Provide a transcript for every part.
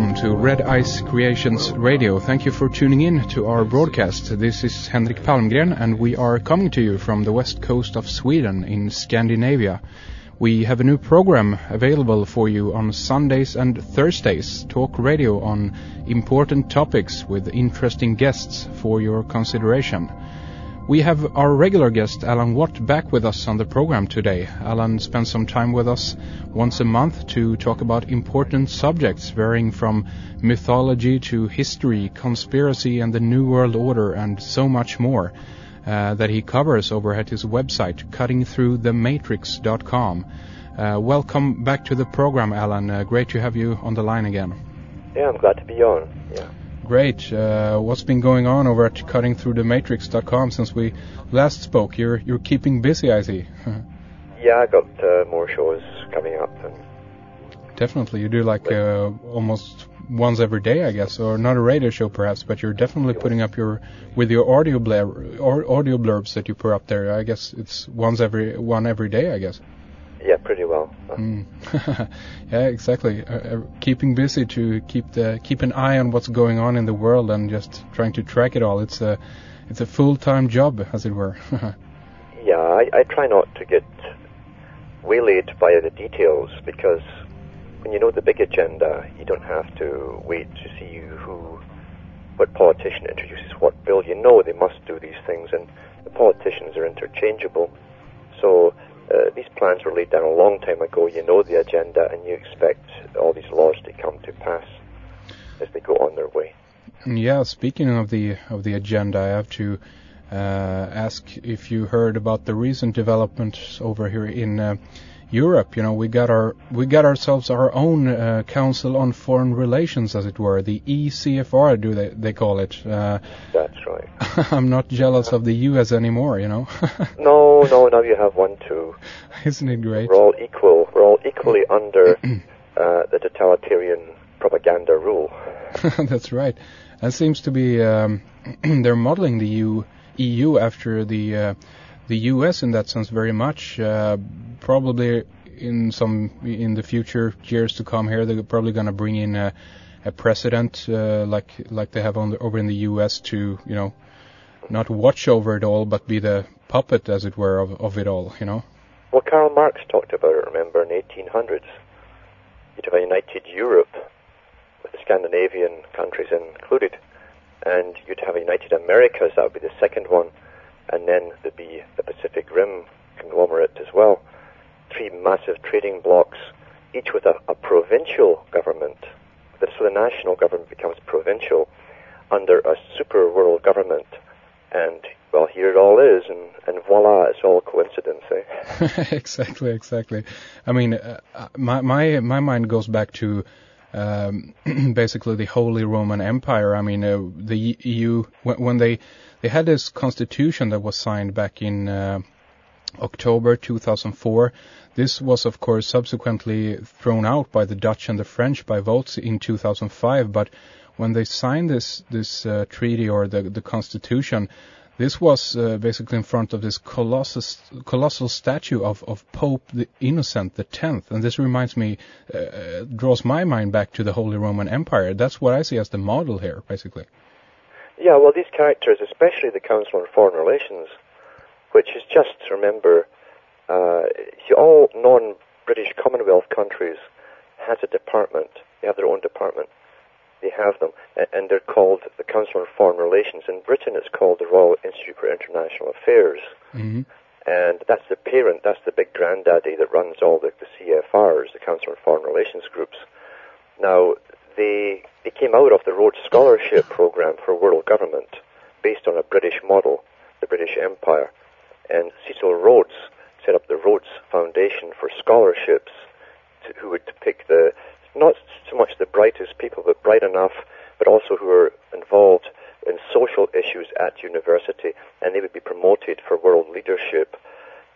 welcome to Red Ice Creations Radio. Thank you for tuning in to our broadcast. This is Henrik Palmgren and we are coming to you from the west coast of Sweden in Scandinavia. We have a new program available for you on Sundays and Thursdays, talk radio on important topics with interesting guests for your consideration. We have our regular guest, Alan Watt, back with us on the program today. Alan spends some time with us once a month to talk about important subjects varying from mythology to history, conspiracy and the New World Order, and so much more uh, that he covers over at his website, cuttingthroughthematrix.com. Uh, welcome back to the program, Alan. Uh, great to have you on the line again. Yeah, I'm glad to be on. Yeah. Great. Uh, what's been going on over at cuttingthroughthematrix.com since we last spoke? You're you're keeping busy, I see. yeah, I got uh, more shows coming up. And definitely, you do like uh, almost once every day, I guess, or not a radio show perhaps, but you're definitely putting up your with your audio blur or audio blurbs that you put up there. I guess it's once every one every day, I guess. Yeah, pretty well. Mm. yeah, exactly. Uh, uh, keeping busy to keep the keep an eye on what's going on in the world and just trying to track it all. It's a it's a full time job, as it were. yeah, I, I try not to get waylaid by the details because when you know the big agenda, you don't have to wait to see who, what politician introduces what bill. You know they must do these things, and the politicians are interchangeable. So plans were laid down a long time ago. You know the agenda, and you expect all these laws to come to pass as they go on their way. Yeah, speaking of the of the agenda, I have to uh, ask if you heard about the recent developments over here in uh, Europe. You know, we got our we got ourselves our own uh, Council on Foreign Relations, as it were, the ECFR, do they they call it? Uh, That's right. I'm not jealous of the U.S. anymore. You know. no, no, now you have one too. Isn't it great? We're all equal. We're all equally under uh, the totalitarian propaganda rule. That's right. That seems to be um, they're modeling the EU, EU after the uh, the U.S. in that sense very much. Uh, probably in some in the future years to come here, they're probably going to bring in a, a president uh, like like they have on the, over in the U.S. to you know not watch over it all, but be the puppet, as it were, of, of it all. You know. Well, Karl Marx talked about it. Remember in the 1800s, you'd have a united Europe with the Scandinavian countries included, and you'd have a united Americas. That would be the second one and then there'd be the Pacific Rim conglomerate as well. Three massive trading blocks, each with a, a provincial government. So the national government becomes provincial under a super world government. And, well, here it all is, and, and voila, it's all coincidence, eh? exactly, exactly. I mean, uh, my, my, my mind goes back to um, basically the Holy Roman Empire. I mean, uh, the EU, when, when they they had this constitution that was signed back in uh, October 2004. This was, of course, subsequently thrown out by the Dutch and the French by votes in 2005. But when they signed this this uh, treaty or the the constitution, this was uh, basically in front of this colossal colossal statue of, of Pope the Innocent the Tenth, and this reminds me, uh, draws my mind back to the Holy Roman Empire. That's what I see as the model here, basically. Yeah, well, these characters, especially the Council on Foreign Relations, which is just, remember, uh, all non-British Commonwealth countries has a department. They have their own department. They have them, and they're called the Council on Foreign Relations. In Britain, it's called the Royal Institute for International Affairs. Mm-hmm. And that's the parent, that's the big granddaddy that runs all the, the CFRs, the Council on Foreign Relations groups. Now, they, they came out of the Rhodes Scholarship Program for World Government based on a British model, the British Empire. And Cecil Rhodes set up the Rhodes Foundation for scholarships to, who would pick the, not so much the brightest people, but bright enough, but also who are involved in social issues at university, and they would be promoted for world leadership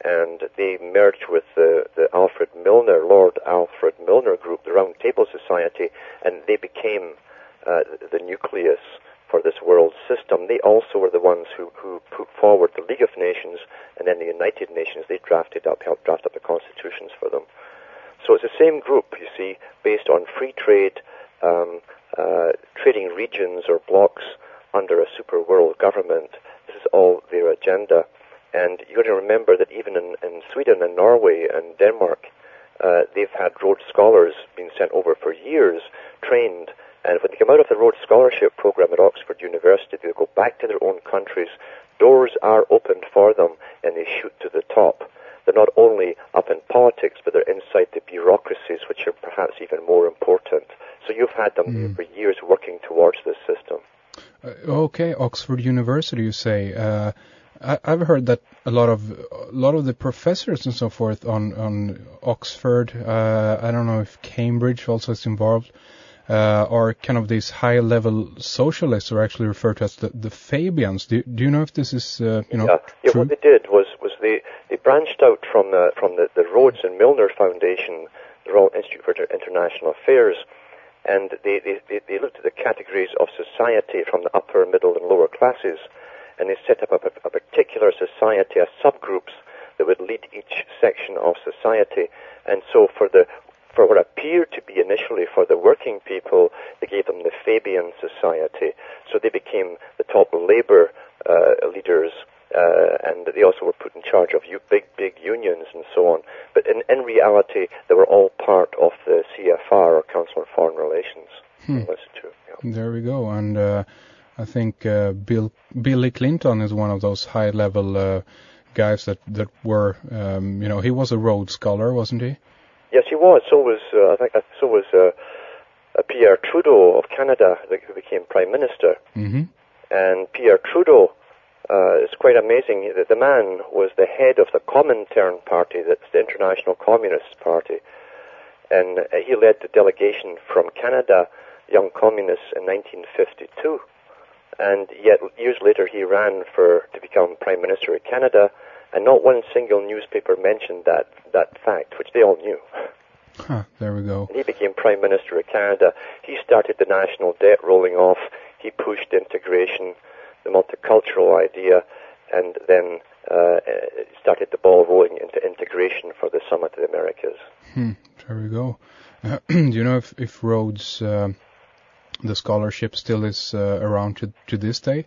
and they merged with the, the Alfred Milner, Lord Alfred Milner group, the Round Table Society, and they became uh, the nucleus for this world system. They also were the ones who, who put forward the League of Nations and then the United Nations. They drafted up, helped draft up the constitutions for them. So it's the same group, you see, based on free trade, um, uh, trading regions or blocks under a super world government. This is all their agenda. And you've got to remember that even in, in Sweden and Norway and Denmark, uh, they've had Rhodes Scholars being sent over for years, trained, and when they come out of the Rhodes Scholarship program at Oxford University, they go back to their own countries. Doors are opened for them, and they shoot to the top. They're not only up in politics, but they're inside the bureaucracies, which are perhaps even more important. So you've had them mm. for years working towards this system. Uh, okay, Oxford University, you say. Uh, I, have heard that a lot of a lot of the professors and so forth on on Oxford. Uh, I don't know if Cambridge also is involved. Uh, are kind of these high-level socialists, or actually referred to as the, the Fabians. Do, do you know if this is, uh, you know, yeah. yeah true? What they did was was they, they branched out from the from the, the Rhodes and Milner Foundation, the Royal Institute for International Affairs, and they, they, they looked at the categories of society from the upper, middle, and lower classes, and they set up a, a particular society a subgroups that would lead each section of society. And so for the for what appeared to be initially for the working people, they gave them the Fabian Society. So they became the top labor uh, leaders uh, and they also were put in charge of big, big unions and so on. But in, in reality, they were all part of the CFR, or Council on Foreign Relations. Hmm. True, yeah. There we go. And uh, I think uh, Bill Billy Clinton is one of those high-level uh, guys that that were, um, you know, he was a Rhodes Scholar, wasn't he? Yes, he was. So was uh, I think so was uh, Pierre Trudeau of Canada, who became Prime Minister. Mm-hmm. And Pierre Trudeau uh, it's quite amazing that the man was the head of the Comintern Party, that's the International Communist Party, and uh, he led the delegation from Canada, Young Communists, in 1952. And yet, years later, he ran for to become Prime Minister of Canada, and not one single newspaper mentioned that that fact, which they all knew. Huh, there we go. And he became Prime Minister of Canada. He started the national debt rolling off. He pushed integration the multicultural idea, and then uh, started the ball rolling into integration for the Summit of the Americas. Hmm, there we go. Uh, do you know if, if Rhodes, uh, the scholarship, still is uh, around to, to this day?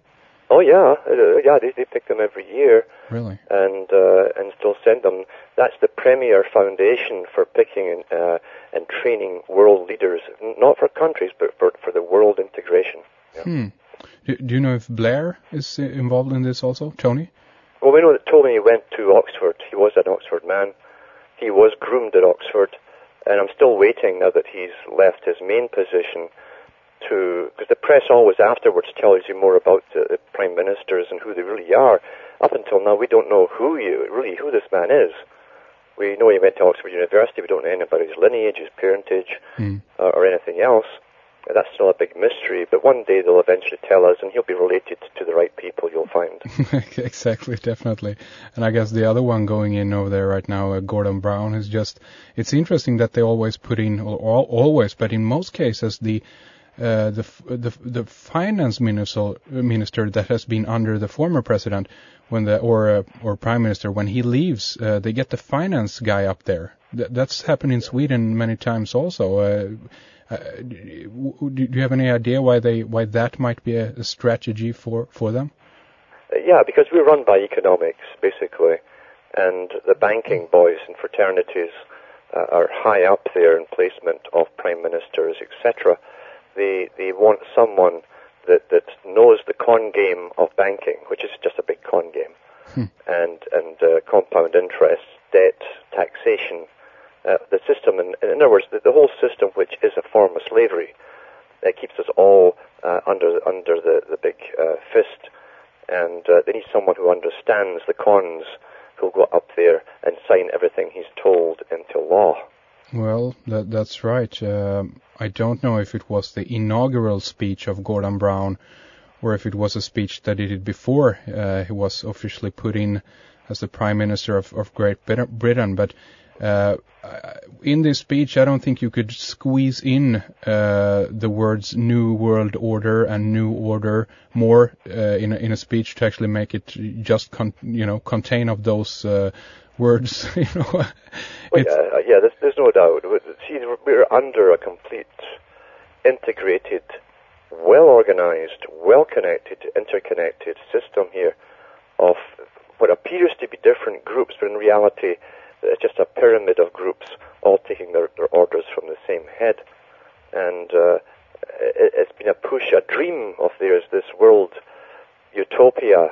Oh yeah, uh, yeah. They, they pick them every year. Really? And uh, and still send them. That's the premier foundation for picking and and training world leaders, not for countries, but for for the world integration. Yeah. Hmm. Do, do you know if Blair is involved in this also, Tony? Well, we know that Tony went to Oxford. He was an Oxford man. He was groomed at Oxford, and I'm still waiting now that he's left his main position to, because the press always afterwards tells you more about the, the prime ministers and who they really are. Up until now, we don't know who you really who this man is. We know he went to Oxford University. We don't know anything about his lineage, his parentage, mm. uh, or anything else that's still a big mystery, but one day they'll eventually tell us, and he'll be related to the right people, you'll find. exactly, definitely. And I guess the other one going in over there right now, uh, Gordon Brown, is just, it's interesting that they always put in, or always, but in most cases, the uh, the, the the finance minister minister that has been under the former president when the or uh, or prime minister when he leaves uh, they get the finance guy up there Th- that's happened in Sweden many times also uh, uh, do you have any idea why they why that might be a, a strategy for for them? Uh, yeah, because we're run by economics basically, and the banking boys and fraternities uh, are high up there in placement of prime ministers, etc. They they want someone that that knows the con game of banking, which is just a big con game, hmm. and and uh, compound interest, debt, taxation, uh, the system, in, in other words, the, the, whole system, which is a form of slavery, that keeps us all uh, under under the the big uh, fist, and uh, they need someone who understands the cons, who'll go up there and sign everything he's told into law. Well, that, that's right. Um, I don't know if it was the inaugural speech of Gordon Brown, or if it was a speech that he did before uh, he was officially put in as the Prime Minister of, of Great Britain, but uh, in this speech, I don't think you could squeeze in uh, the words "new world order" and "new order" more uh, in a, in a speech to actually make it just con- you know contain of those uh, words. you know, well, yeah, yeah. There's, there's no doubt. See, we're under a complete integrated, well organized, well connected, interconnected system here of what appears to be different groups, but in reality, it's just a pyramid of groups all taking their, their orders from the same head. And uh, it, it's been a push, a dream of theirs, this world utopia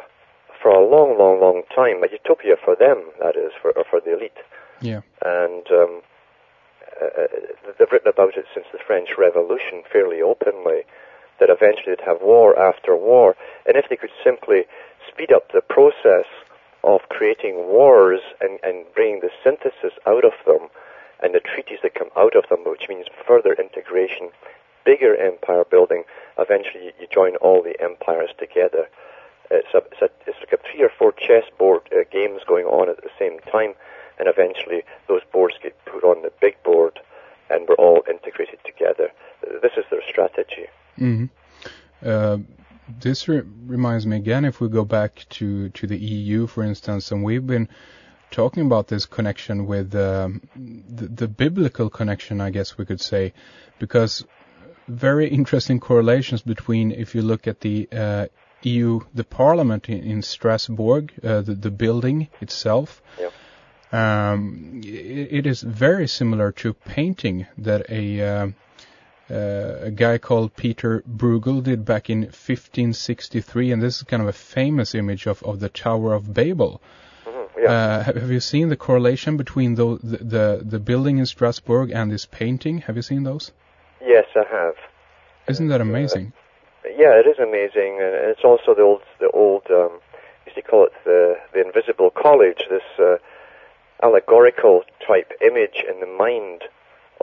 for a long, long, long time. A utopia for them, that is, for, for the elite. Yeah. And um, uh, they've written about it since the French Revolution fairly openly, that eventually they'd have war after war. And if they could simply speed up the process of creating wars and, and bringing the synthesis out of them and the treaties that come out of them, which means further integration, bigger empire building, eventually you join all the empires together. It's, a, it's, a, it's like a three or four chessboard uh, games going on at the same time, and eventually those boards get put on the big board, and we're all integrated together. This is their strategy. Mm-hmm. Uh, this re- reminds me again, if we go back to, to the EU, for instance, and we've been talking about this connection with um, the, the, biblical connection, I guess we could say, because very interesting correlations between, if you look at the uh, EU, the parliament in, in Strasbourg, uh, the, the, building itself. Yep. Um, it, it is very similar to painting that a uh, uh, a guy called Peter Bruegel did back in 1563, and this is kind of a famous image of, of the Tower of Babel. Mm-hmm, yeah. uh, have you seen the correlation between the, the the building in Strasbourg and this painting? Have you seen those? Yes, I have. Isn't that amazing? Uh, yeah, it is amazing, and it's also the old the old um, used to call it the the invisible college. This uh, allegorical type image in the mind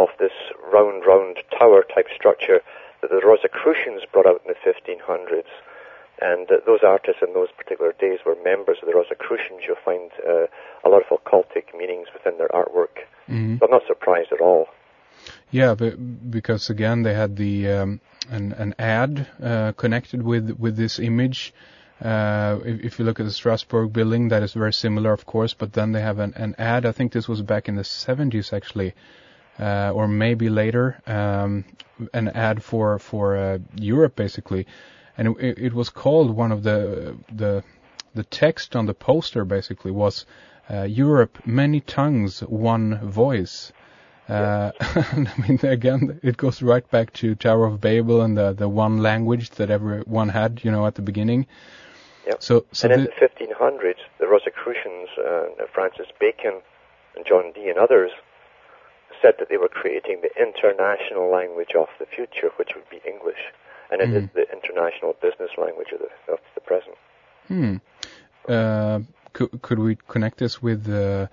of this round, round tower type structure that the Rosicrucians brought out in the 1500s. And uh, those artists in those particular days were members of the Rosicrucians. You'll find uh, a lot of occultic meanings within their artwork. Mm-hmm. So I'm not surprised at all. Yeah, but because again they had the um, an an ad uh, connected with with this image. Uh, if, if, you look at the Strasbourg building, that is very similar, of course. But then they have an, an ad. I think this was back in the 70s, actually, uh, or maybe later, um, an ad for for uh, Europe basically, and it, it, was called one of the the the text on the poster basically was uh, Europe many tongues one voice. Uh, and I mean, again, it goes right back to Tower of Babel and the the one language that everyone had, you know, at the beginning. Yep. So, so and in the, the 1500s, the Rosicrucians, uh, Francis Bacon, and John Dee, and others said that they were creating the international language of the future, which would be English, and it mm. is the international business language of the, of the present. Hmm. Uh, could, could we connect this with uh,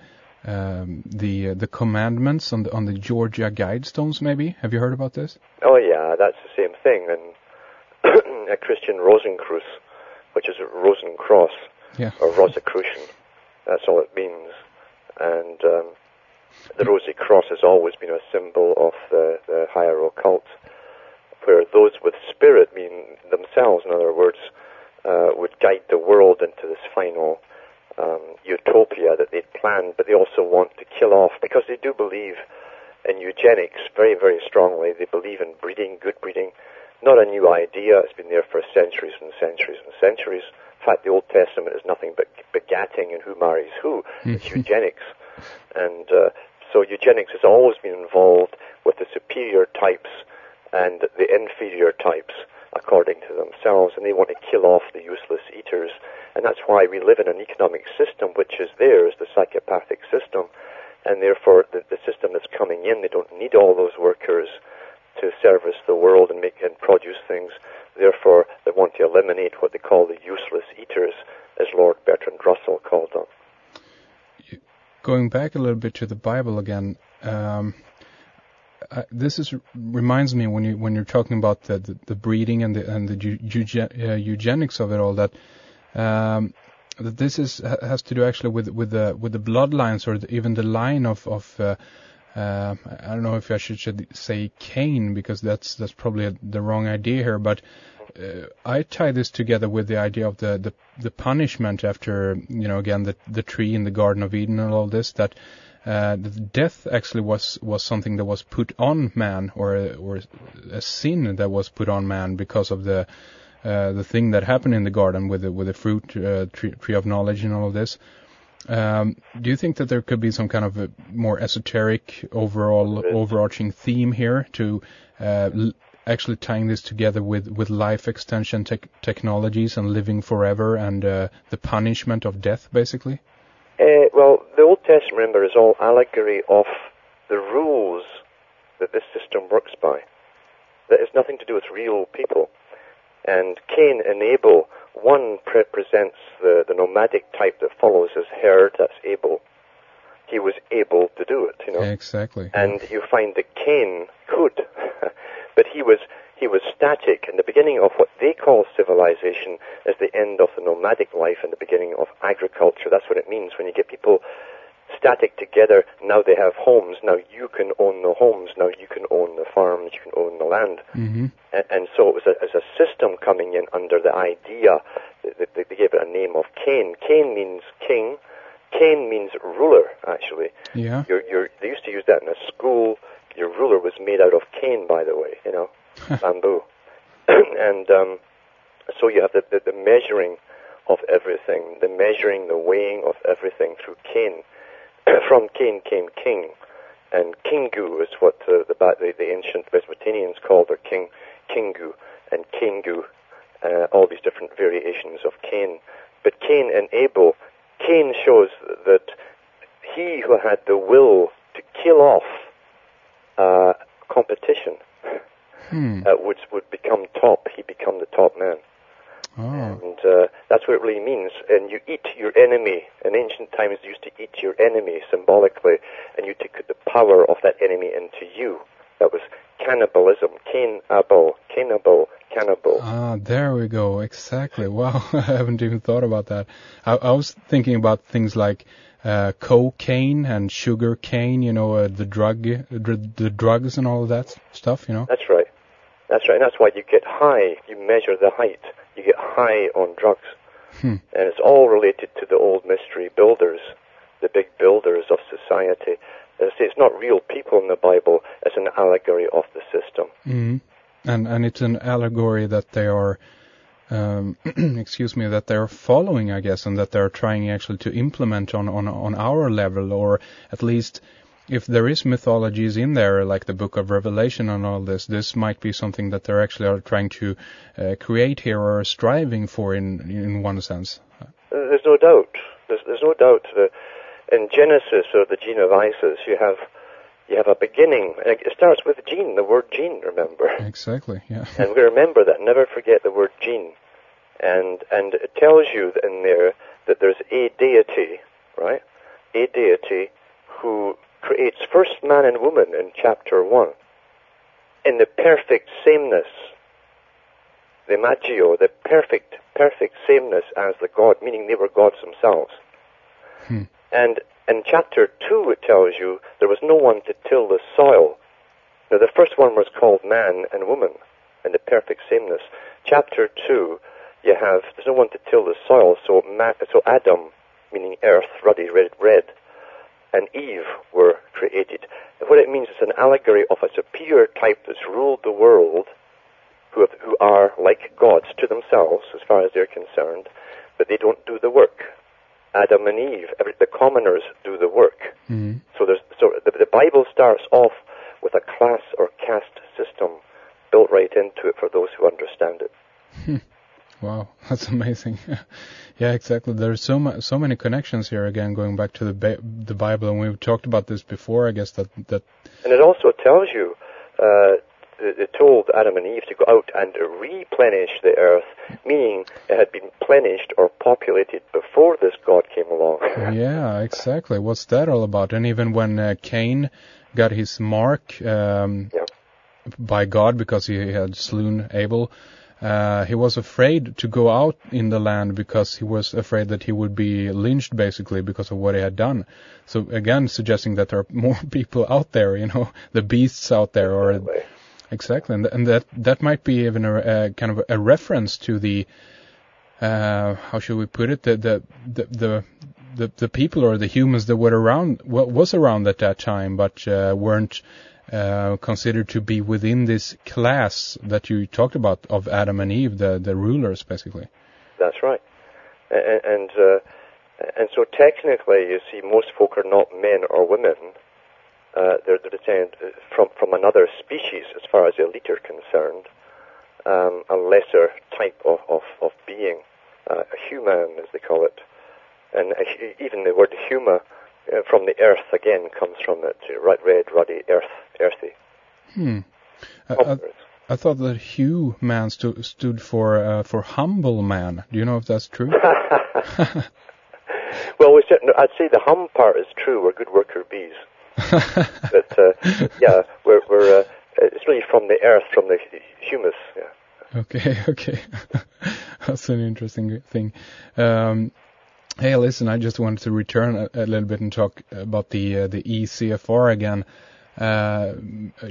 um, the uh, the commandments on the on the Georgia Guidestones? Maybe have you heard about this? Oh yeah, that's the same thing. And a Christian Rosenkreuz, which is a Rosencross yeah. or Rosicrucian, that's all it means. And um, the Rosy Cross has always been a symbol of the, the higher occult, where those with spirit, mean themselves, in other words, uh, would guide the world into this final um, utopia that they'd planned, but they also want to kill off because they do believe in eugenics very, very strongly. They believe in breeding, good breeding. Not a new idea. It's been there for centuries and centuries and centuries. In fact, the Old Testament is nothing but begatting and who marries who. It's eugenics. And uh, so eugenics has always been involved with the superior types and the inferior types according to themselves, and they want to kill off the useless eaters. And that's why we live in an economic system which is theirs, the psychopathic system, and therefore the, the system that's coming in, they don't need all those workers to service the world and make and produce things. Therefore, they want to eliminate what they call the useless eaters, as Lord Bertrand Russell called them going back a little bit to the Bible again, um, uh, this is reminds me when you when you're talking about the the, the breeding and the and the eugen, uh, eugenics of it all that um, that this is has to do actually with with the with the bloodlines or the, even the line of of uh, uh, I don't know if I should, should say Cain because that's that's probably a, the wrong idea here, but I tie this together with the idea of the, the, the punishment after, you know, again, the, the tree in the Garden of Eden and all this, that uh, death actually was was something that was put on man, or a, or a sin that was put on man because of the uh, the thing that happened in the garden with the with the fruit uh, tree, tree of knowledge and all of this. Um, do you think that there could be some kind of a more esoteric overall overarching theme here to uh, l- actually tying this together with, with life extension tech technologies and living forever and uh, the punishment of death, basically? Uh, well, the Old Testament, remember, is all allegory of the rules that this system works by. That has nothing to do with real people. And Cain and Abel, one represents the, the nomadic type that follows his herd, that's Abel. He was able to do it, you know. Exactly. And you find that Cain could, but he was he was static, and the beginning of what they call civilization is the end of the nomadic life and the beginning of agriculture. That's what it means when you get people static together. Now they have homes. Now you can own the homes. Now you can own the farms. You can own the land. Mm-hmm. And, and so it was a, as a system coming in under the idea that they, they gave it a name of Cain. Cain means king. Cain means ruler, actually. Yeah. You're, you're, they used to use that in a school. Your ruler was made out of cane, by the way, you know, bamboo. and um, so you have the, the, the measuring of everything, the measuring, the weighing of everything through Cain. From Cain came king, and Kingu is what uh, the, the, the ancient Mesopotamians called their king, Kingu, and Kingu, uh, all these different variations of Cain. But Cain and Abel, Cain shows that he who had the will to kill off uh, competition Hmm. uh, would would become top. He become the top man, Oh. and uh, that's what it really means. And you eat your enemy. In ancient times, you used to eat your enemy symbolically, and you took the power of that enemy into you. That was cannibalism. Cain Abel, cannibal, cannibal. Ah, there we go. Exactly. Wow, I haven't even thought about that. I, I was thinking about things like uh, cocaine and sugar cane. You know, uh, the drug, the, the drugs and all of that stuff. You know. That's right. That's right. And that's why you get high. You measure the height. You get high on drugs. Hmm. And it's all related to the old mystery builders, the big builders of society. As I say, it's not real people in the Bible. It's an allegory of the system. hmm And and it's an allegory that they are, um, excuse me, that they are following, I guess, and that they are trying actually to implement on on on our level, or at least if there is mythologies in there, like the Book of Revelation and all this, this might be something that they're actually are trying to uh, create here or striving for in in one sense. Uh, There's no doubt. There's, there's no doubt. that in Genesis or the gene of Isis, you have you have a beginning. It starts with gene, the word gene. Remember. Exactly. Yeah. And we remember that. Never forget the word gene. And and it tells you in there that there's a deity, right? A deity who creates first man and woman in chapter one in the perfect sameness. The magio, the perfect, perfect sameness as the God, meaning they were gods themselves. Hmm. And in chapter two, it tells you there was no one to till the soil. Now, the first one was called man and woman in the perfect sameness. Chapter two, you have there's no one to till the soil, so ma- so Adam, meaning earth, ruddy red, red, and Eve were created. And what it means is an allegory of a superior type that's ruled the world, who have, who are like gods to themselves as far as they're concerned, but they don't do the work. Adam and Eve, every, the commoners do the work. Mhm. So there's so the, the Bible starts off with a class or caste system built right into it for those who understand it. Wow, that's amazing. yeah, exactly. There's so mu- so many connections here. Again, going back to the ba- the Bible, and we've talked about this before. I guess that that And it also tells you, uh, it it told Adam and Eve to go out and replenish the earth, meaning it had been plenished or populated before this God came along. yeah, exactly. What's that all about? And even when uh, Cain got his mark um, Yeah. by God because he had slain Abel, uh, he was afraid to go out in the land because he was afraid that he would be lynched basically because of what he had done. So again, suggesting that there are more people out there, you know, the beasts out there, or. Exactly, and, and that that might be even a, a kind of a reference to the uh, how should we put it the the the the, the the people or the humans that were around what was around at that time, but uh, weren't uh, considered to be within this class that you talked about of Adam and Eve, the the rulers, basically. That's right, and and, uh, and so technically, you see, most folk are not men or women. Uh, they're, they're descended from from another species, as far as elite are concerned, um, a lesser type of of, of being, uh, a human, as they call it, and even the word "huma" uh, from the earth again comes from it, red, red, ruddy, earth, earthy. Hmm. I, I, thought that Hugh man stu- stood for uh, for humble man. Do you know if that's true? well, we said, I'd say the hum part is true. We're good worker bees. but uh, yeah, we're we're uh, it's really from the earth, from the humus. Yeah. Okay, okay, that's an interesting thing. Um, Hey, listen, I just wanted to return a, a little bit and talk about the uh, the ECFR again. Uh,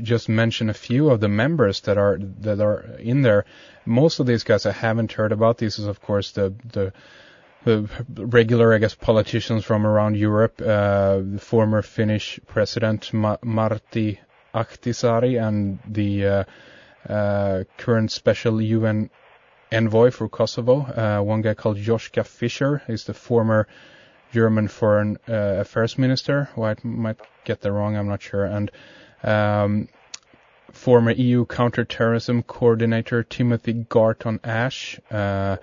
just mention a few of the members that are that are in there. Most of these guys I haven't heard about. This is, of course, the the the regular, I guess, politicians from around Europe. Uh, the former Finnish president Ma- Martti Ahtisaari and the uh, uh, current special UN envoy for Kosovo, uh, one guy called Joschka Fischer. is the former German foreign uh, affairs minister. Well, I might get that wrong, I'm not sure. And um, former EU counterterrorism coordinator Timothy Garton Ash. Uh,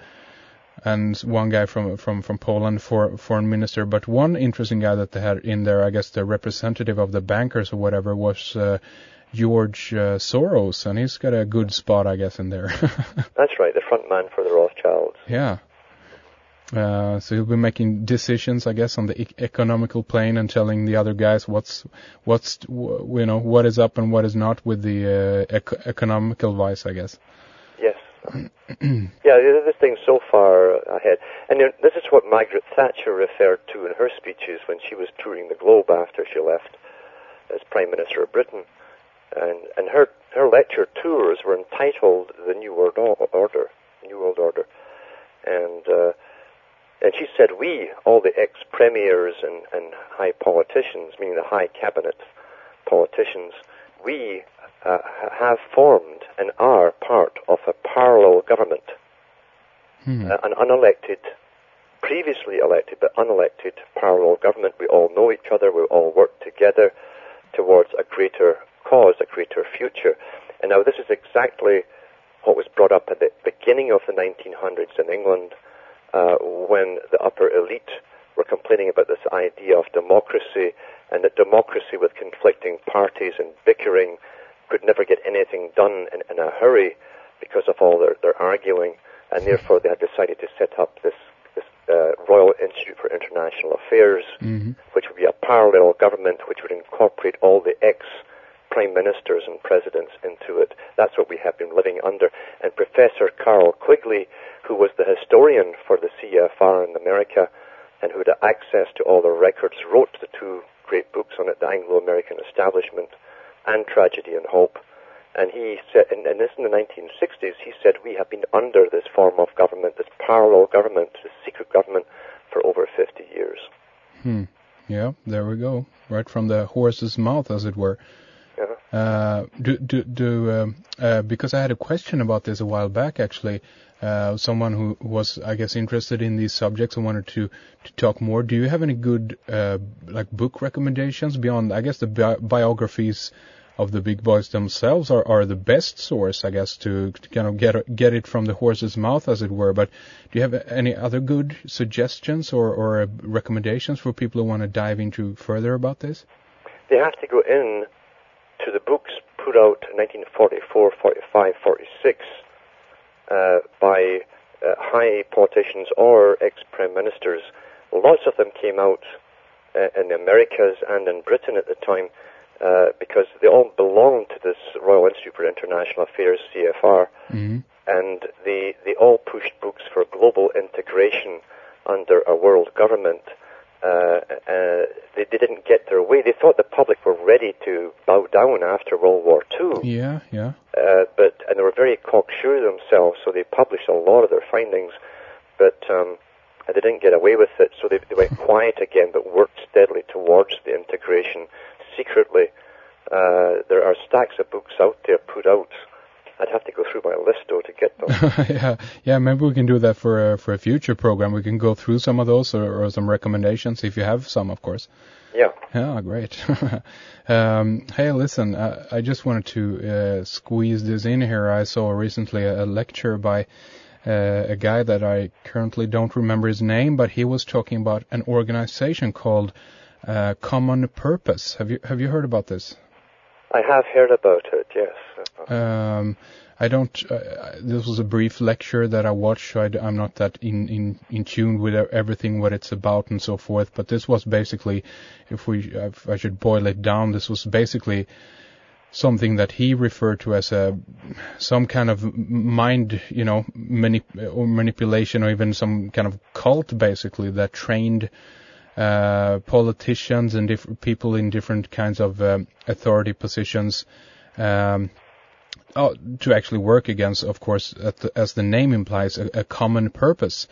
and one guy from from from Poland, for foreign minister. But one interesting guy that they had in there, I guess the representative of the bankers or whatever, was uh, George uh, Soros, and he's got a good spot, I guess, in there. That's right, the front man for the Rothschilds. Yeah. Uh, so he'll be making decisions, I guess, on the e- economical plane and telling the other guys what's, what's, you know, what is up and what is not with the uh, ec- economical vice, I guess. Yes. yeah, this thing's so far ahead. And this is what Margaret Thatcher referred to in her speeches when she was touring the globe after she left as Prime Minister of Britain and and her her lecture tours were entitled "The New World Order," New World Order, and uh, and she said we, all the ex premiers and and high politicians, meaning the high cabinet politicians, we uh, have formed and are part of a parallel government, hmm. uh, an unelected. Previously elected but unelected parallel government. We all know each other. We all work together towards a greater cause a greater future. And now this is exactly what was brought up at the beginning of the 1900s in England uh, when the upper elite were complaining about this idea of democracy and that democracy with conflicting parties and bickering could never get anything done in, in a hurry because of all their, their arguing. And therefore they had decided to set up this this uh, Royal Institute for International Affairs, mm-hmm. which would be a parallel government which would incorporate all the ex prime ministers and presidents into it. That's what we have been living under. And Professor Carroll Quigley, who was the historian for the CFR in America and who had access to all the records, wrote the two great books on it, The Anglo-American Establishment and Tragedy and Hope. And he said, and, this in the 1960s, he said, we have been under this form of government, this parallel government, this secret government, for over 50 years. Hmm. Yeah, there we go. Right from the horse's mouth, as it were. Uh, do do do um, uh, because I had a question about this a while back actually. Uh, someone who was, I guess, interested in these subjects and wanted to to talk more. Do you have any good uh, like book recommendations beyond, I guess, the bi- biographies of the big boys themselves are, are the best source, I guess, to, to kind of get get it from the horse's mouth, as it were. But do you have any other good suggestions or, or recommendations for people who want to dive into further about this? They have to go in to the books put out in 1944, 45, 46 uh, by uh, high politicians or ex-prime ministers. Lots of them came out uh, in the Americas and in Britain at the time uh, because they all belonged to this Royal Institute for International Affairs, CFR, mm-hmm. and they, they all pushed books for global integration under a world government uh, uh, they, they, didn't get their way. They thought the public were ready to bow down after World War II. Yeah, yeah. Uh, but and they were very cocksure themselves, so they published a lot of their findings. But um, they didn't get away with it, so they, they went quiet again, but worked steadily towards the integration secretly. Uh, there are stacks of books out there put out. I'd have to go through my list though to get them. yeah, yeah. Maybe we can do that for a, for a future program. We can go through some of those or, or some recommendations if you have some, of course. Yeah. Yeah, great. um, hey, listen, uh, I just wanted to uh, squeeze this in here. I saw recently a, a lecture by uh, a guy that I currently don't remember his name, but he was talking about an organization called uh, Common Purpose. Have you have you heard about this? I have heard about it. Yes. Um, I don't. Uh, this was a brief lecture that I watched. So I, am not that in, in in tune with everything what it's about and so forth. But this was basically, if we if I should boil it down, this was basically something that he referred to as a some kind of mind, you know, manip- or manipulation, or even some kind of cult, basically that trained uh, politicians and diff- people in different kinds of um, authority positions. Um, oh, to actually work against, of course, the, as the name implies, a, a common purpose.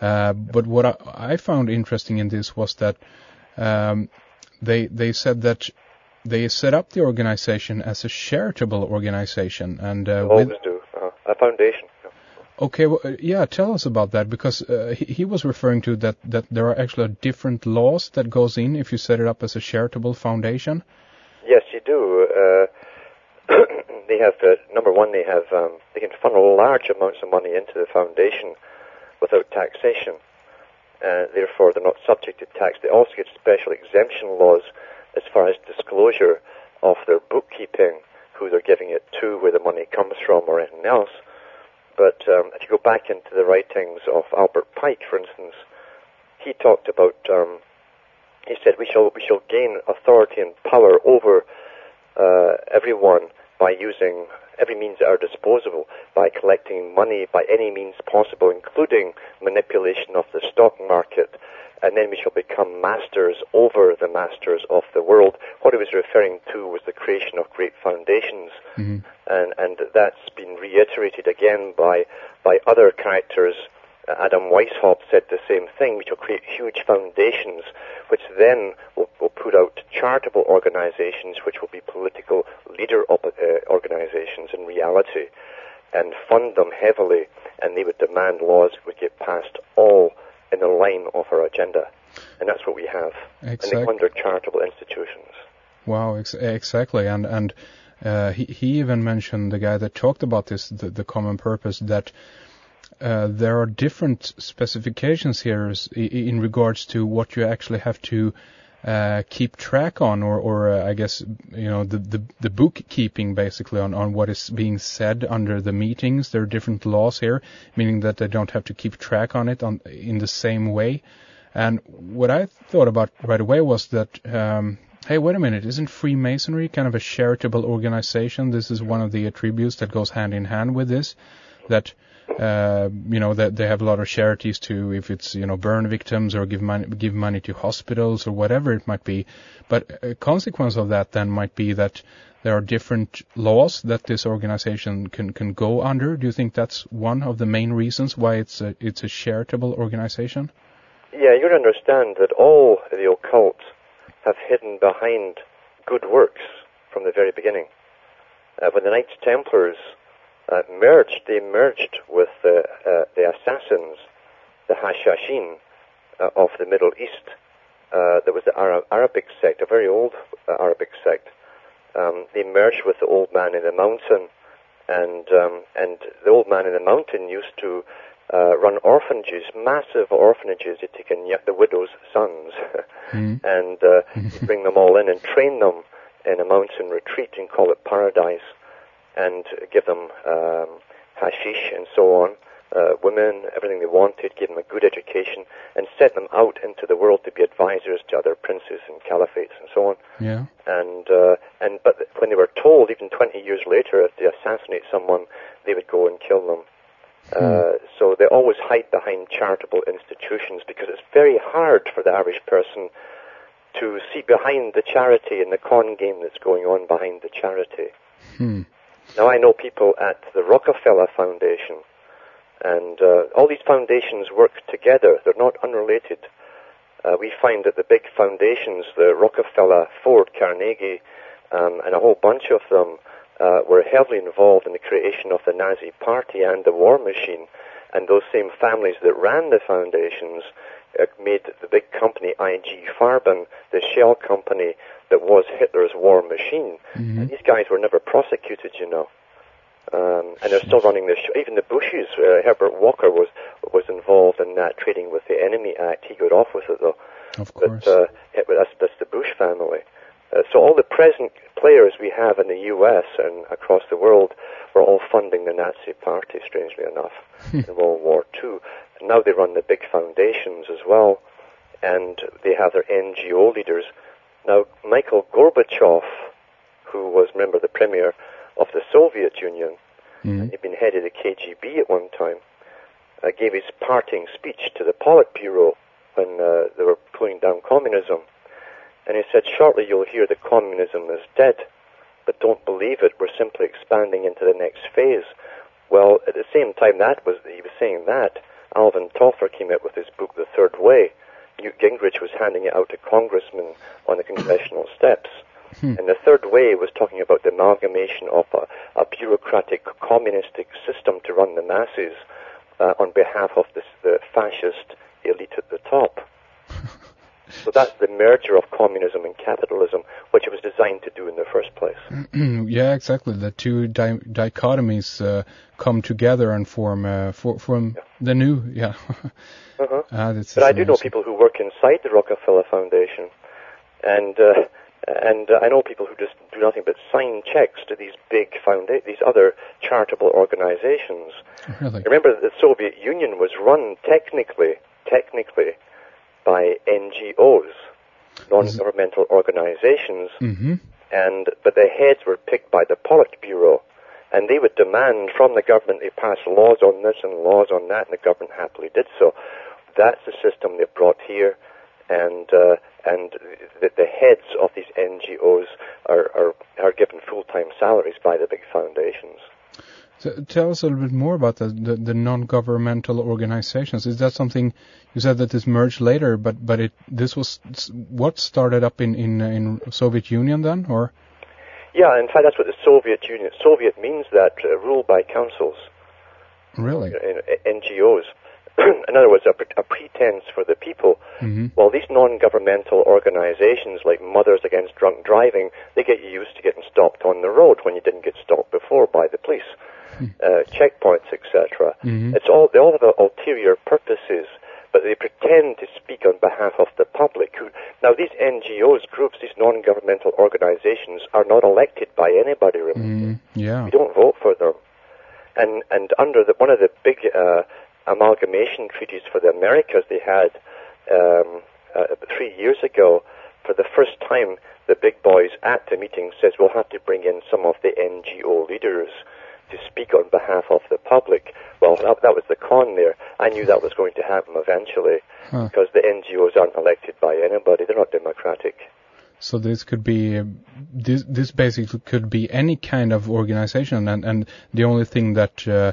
Uh, but what I, I, found interesting in this was that um, they they said that they set up the organization as a charitable organization, and uh, always with, do uh, a foundation. Okay, well, uh, yeah, tell us about that because uh, he, he, was referring to that that there are actually different laws that goes in if you set it up as a charitable foundation. Yes, you do. Uh, they have uh, number one, they have um, they can funnel large amounts of money into the foundation without taxation. therefore, they're not subject to tax. They also get special exemption laws as far as disclosure of their bookkeeping, who they're giving it to, where the money comes from, or anything else. But um, if you go back into the writings of Albert Pike, for instance, he talked about. Um, he said we shall we shall gain authority and power over uh, everyone by using every means at our disposal, by collecting money by any means possible, including manipulation of the stock market, and then we shall become masters over the masters of the world. What he was referring to was the creation of great foundations, mm-hmm. and and that's been reiterated again by by other characters. Adam Weishaupt said the same thing. We shall create huge foundations, which then will, will put out charitable organizations, which will be political leader op- uh, organizations in reality, and fund them heavily, and they would demand laws would get passed all in the line of our agenda. And that's what we have. Exactly. And they under charitable institutions. Wow, ex- exactly. And, and uh, he, he even mentioned the guy that talked about this, the, the common purpose, that uh, there are different specifications here in regards to what you actually have to uh, keep track on, or, or uh, I guess you know the, the, the bookkeeping basically on, on what is being said under the meetings. There are different laws here, meaning that they don't have to keep track on it on in the same way. And what I thought about right away was that, um, hey, wait a minute, isn't Freemasonry kind of a charitable organization? This is one of the attributes that goes hand in hand with this, that uh, you know that they have a lot of charities to if it's you know burn victims or give money give money to hospitals or whatever it might be. But a consequence of that then might be that there are different laws that this organization can can go under. Do you think that's one of the main reasons why it's a it's a charitable organization? Yeah you understand that all the occult have hidden behind good works from the very beginning. Uh, when the knights templars uh, merged, they merged with the, uh, the assassins, the Hashashin uh, of the Middle East. Uh, there was the Arab, Arabic sect, a very old uh, Arabic sect. Um, they merged with the old man in the mountain, and um, and the old man in the mountain used to uh, run orphanages, massive orphanages. He'd take in the widow's sons mm. and uh, bring them all in and train them in a mountain retreat and call it paradise and give them um, hashish and so on, uh, women, everything they wanted, give them a good education, and set them out into the world to be advisors to other princes and caliphates and so on. Yeah. And uh, and but when they were told, even 20 years later, if they assassinate someone, they would go and kill them. Hmm. Uh, so they always hide behind charitable institutions because it's very hard for the average person to see behind the charity and the con game that's going on behind the charity. Hmm. Now, I know people at the Rockefeller Foundation, And uh, all these foundations work together. They're not unrelated. Uh, we find that the big foundations, the Rockefeller, Ford, Carnegie, um, and a whole bunch of them, uh, were heavily involved in the creation of the Nazi Party and the war machine. And those same families that ran the foundations uh, made the big company IG Farben, the shell company that was Hitler's war machine. Mm-hmm. These guys were never prosecuted, you know. Um, and they're still running the show. Even the Bushes, uh, Herbert Walker was was involved in that Trading with the Enemy Act. He got off with it though. Of course. But uh, it, that's, that's the Bush family. Uh, so all the present players we have in the U.S. and across the world were all funding the Nazi Party, strangely enough, in World War II. And now they run the big foundations as well, and they have their NGO leaders. Now, Michael Gorbachev, who was, remember, the premier of the Soviet Union, Mhm. he'd been head of the KGB at one time, uh, gave his parting speech to the Politburo when uh, they were pulling down communism. And he said, shortly you'll hear that communism is dead, but don't believe it, we're simply expanding into the next phase. Well, at the same time that was, he was saying that, Alvin Toffler came out with his book, The Third Way. Newt Gingrich was handing it out to congressmen on the congressional steps. Hmm. And the third way was talking about the amalgamation of a, a bureaucratic communistic system to run the masses uh, on behalf of this, the fascist elite at the top. so that's the merger of communism and capitalism, which it was designed to do in the first place. yeah, exactly. The two di- dichotomies uh, come together and form uh, for, form the new. Yeah. Uh-huh. ah, But I do know people who work inside the Rockefeller Foundation, and uh, and uh, I know people who just do nothing but sign checks to these big founda- these other charitable organizations. Really. Remember that the Soviet Union was run technically, technically, by NGOs, non-governmental organizations, Mm-hmm. and but the heads were picked by the Politburo, and they would demand from the government they pass laws on this and laws on that, and the government happily did so. That's the system they brought here, and uh, and the, the heads of these NGOs are are, are given full-time salaries by the big foundations. So tell us a little bit more about the, the, the non-governmental organizations. Is that something you said that this merged later, but but it this was what started up in in, in Soviet Union then, or Yeah, in fact, that's what the Soviet Union. Soviet means that uh, ruled by councils. really? NGOs. In other words, a, pre- a pretense for the people. hmm Well, these non-governmental organizations like Mothers Against Drunk Driving, they get you used to getting stopped on the road when you didn't get stopped before by the police, uh, checkpoints, etc. Mhm. It's all they all have ulterior purposes, but they pretend to speak on behalf of the public. Who now these NGOs groups, these non-governmental organizations, are not elected by anybody. Remember, mm Yeah. we don't vote for them. And and under the, one of the big uh, amalgamation treaties for the Americas they had um, uh, three years ago, for the first time, the big boys at the meeting says we'll have to bring in some of the NGO leaders to speak on behalf of the public. Well, that, that was the con there. I knew that was going to happen eventually Huh. because the NGOs aren't elected by anybody. They're not democratic. So this could be this this basically could be any kind of organization, and and the only thing that uh,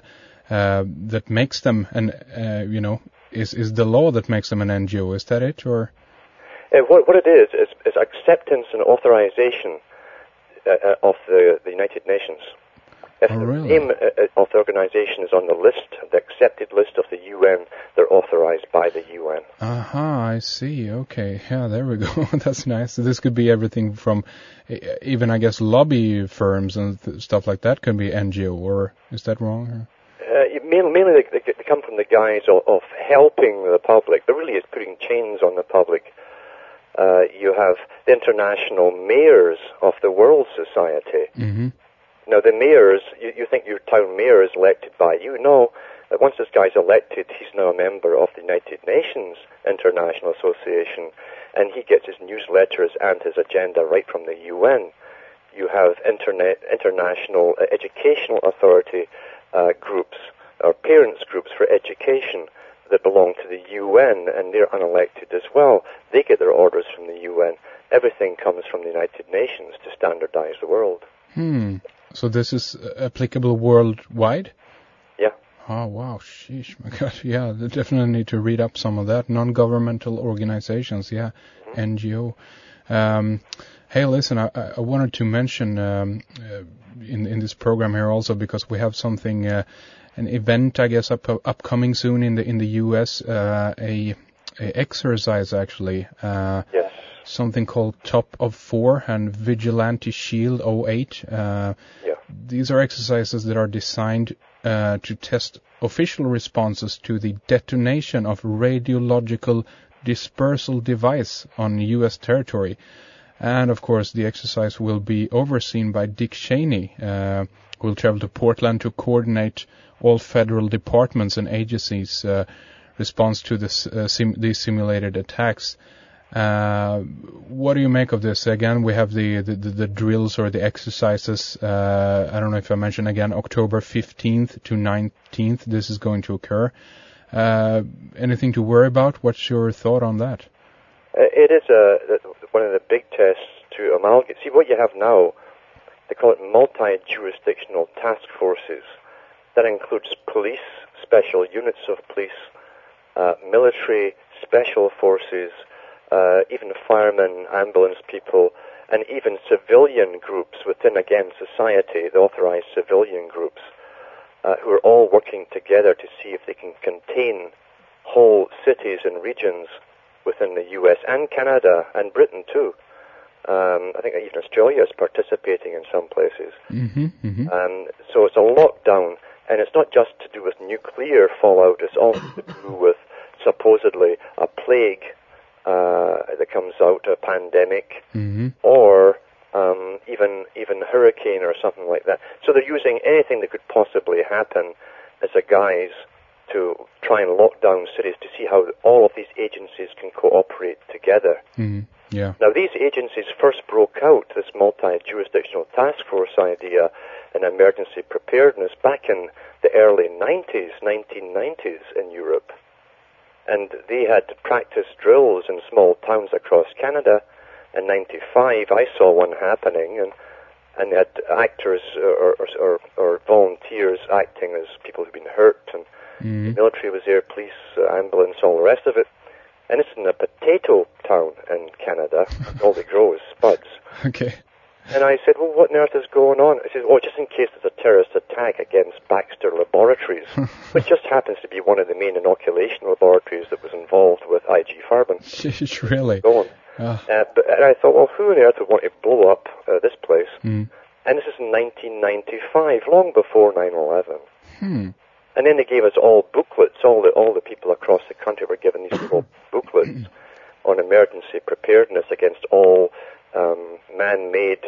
uh, that makes them an uh, you know is is the law that makes them an NGO. Is that it, or Uh, what, what it is, is, is acceptance and authorization uh, uh, of the, the United Nations. If Oh, the really? name uh, uh, of the organization is on the list, the accepted list of the UN, they're authorized by the UN. Aha, I see. Okay, yeah, there we go. That's nice. So this could be everything from uh, even, I guess, lobby firms and th- stuff like that can be NGO, or is that wrong? Uh, mainly, mainly they, they come from the guise of, of helping the public. There really is putting chains on the public. Uh, you have the international mayors of the World Society. Mm-hmm. Now, the mayors, you, you think your town mayor is elected by you. No, uh, once this guy's elected, he's now a member of the United Nations International Association, and he gets his newsletters and his agenda right from the UN. You have internet, international uh, educational authority uh, groups, or parents groups for education that belong to the UN, and they're unelected as well. They get their orders from the UN. Everything comes from the United Nations to standardize the world. Hmm. So this is uh, applicable worldwide? Yeah. Oh wow, sheesh, my God, yeah, they definitely need to read up some of that. Non-governmental organizations, yeah, mm-hmm. NGO. Um, hey, listen, I, I, wanted to mention um, uh, in in this program here also because we have something, uh, an event, I guess, up, upcoming soon in the in the U.S. Uh, a, a exercise actually. Uh, yes. Something called TOPOFF 4 and Vigilant Shield 08. Uh, yeah. These are exercises that are designed uh, to test official responses to the detonation of radiological dispersal device on U.S. territory. And of course, the exercise will be overseen by Dick Cheney, uh, who will travel to Portland to coordinate all federal departments and agencies' uh, response to this, uh, sim- these simulated attacks. Uh, what do you make of this? Again, we have the, the, the drills or the exercises. Uh, I don't know if I mentioned again, October 15th to 19th, this is going to occur. Uh, anything to worry about? What's your thought on that? Uh, it is a, one of the big tests to amalgamate. See, what you have now, they call it multi-jurisdictional task forces. That includes police, special units of police, uh, military, special forces, uh, even firemen, ambulance people, and even civilian groups within, again, society, the authorized civilian groups, uh, who are all working together to see if they can contain whole cities and regions within the US and Canada and Britain too. Um, I think even Australia is participating in some places. Mm-hmm, mm-hmm. Um, so it's a lockdown, and it's not just to do with nuclear fallout, it's also to do with supposedly a plague uh, that comes out, a pandemic, mm-hmm. or um, even even hurricane or something like that. So they're using anything that could possibly happen as a guise to try and lock down cities to see how all of these agencies can cooperate together. Mm-hmm. Yeah. Now these agencies first broke out this multi-jurisdictional task force idea in emergency preparedness back in the early 90s, 1990s in Europe and they had practice drills in small towns across Canada. In '95, I saw one happening, and and they had actors or, or, or volunteers acting as people who'd been hurt, and mm-hmm. the military was there, police, uh, ambulance, all the rest of it. And it's in a potato town in Canada. all they grow is spuds. Okay. And I said, well, what on earth is going on? He said, oh, just in case there's a terrorist attack against Baxter Laboratories, which just happens to be one of the main inoculation laboratories that was involved with IG Farben. Sheesh, really? Going. Oh. Uh, but, and I thought, well, who on earth would want to blow up uh, this place? Mm. And this is 1995, long before 9/11. Hmm. And then they gave us all booklets. All the all the people across the country were given these little booklets on emergency preparedness against all um, man-made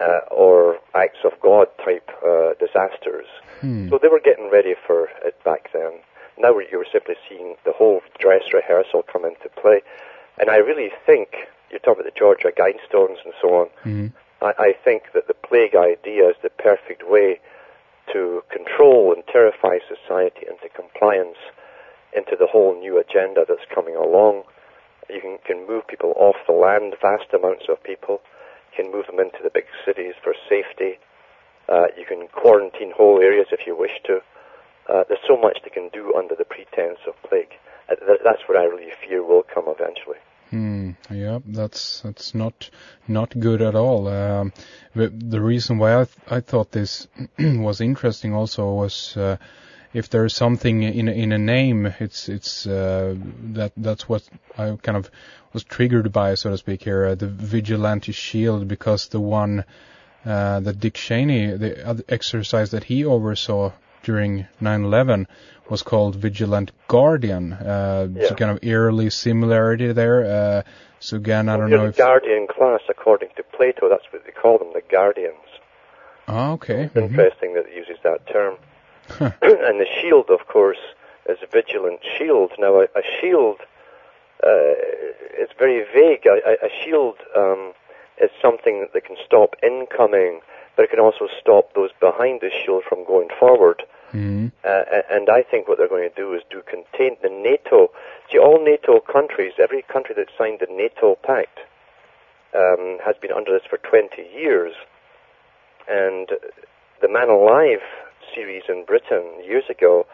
uh, or acts of God type uh, disasters. Hmm. So they were getting ready for it back then. Now you were simply seeing the whole dress rehearsal come into play. And I really think, you're talking about the Georgia Guidestones and so on, hmm I, I think that the plague idea is the perfect way to control and terrify society into compliance into the whole new agenda that's coming along. You can, can move people off the land, vast amounts of people. You can move them into the big cities for safety. Uh, you can quarantine whole areas if you wish to. Uh, there's so much they can do under the pretense of plague. Uh, th- that's what I really fear will come eventually. Hmm. Yeah, that's that's not not good at all. Um, the reason why I th- I thought this was interesting also was uh, if there is something in a, in a name, it's it's uh, that that's what I kind of was triggered by, so to speak here, uh, the vigilante shield, because the one uh, that Dick Cheney, the exercise that he oversaw during 9/11 was called Vigilant Guardian. Uh, yeah. So kind of eerily similarity there. Uh, so again, I don't well, know if Guardian class, according to Plato, that's what they call them, the Guardians. Oh, okay. Mm-hmm. interesting that it uses that term. and the shield, of course, is a vigilant shield. Now, a, a shield uh, is very vague. A, a shield um, is something that can stop incoming, but it can also stop those behind the shield from going forward. Mm-hmm. Uh, and I think what they're going to do is do contain the NATO. See, all NATO countries, every country that signed the NATO pact, um, has been under this for 20 years. And the Man Alive series in Britain years ago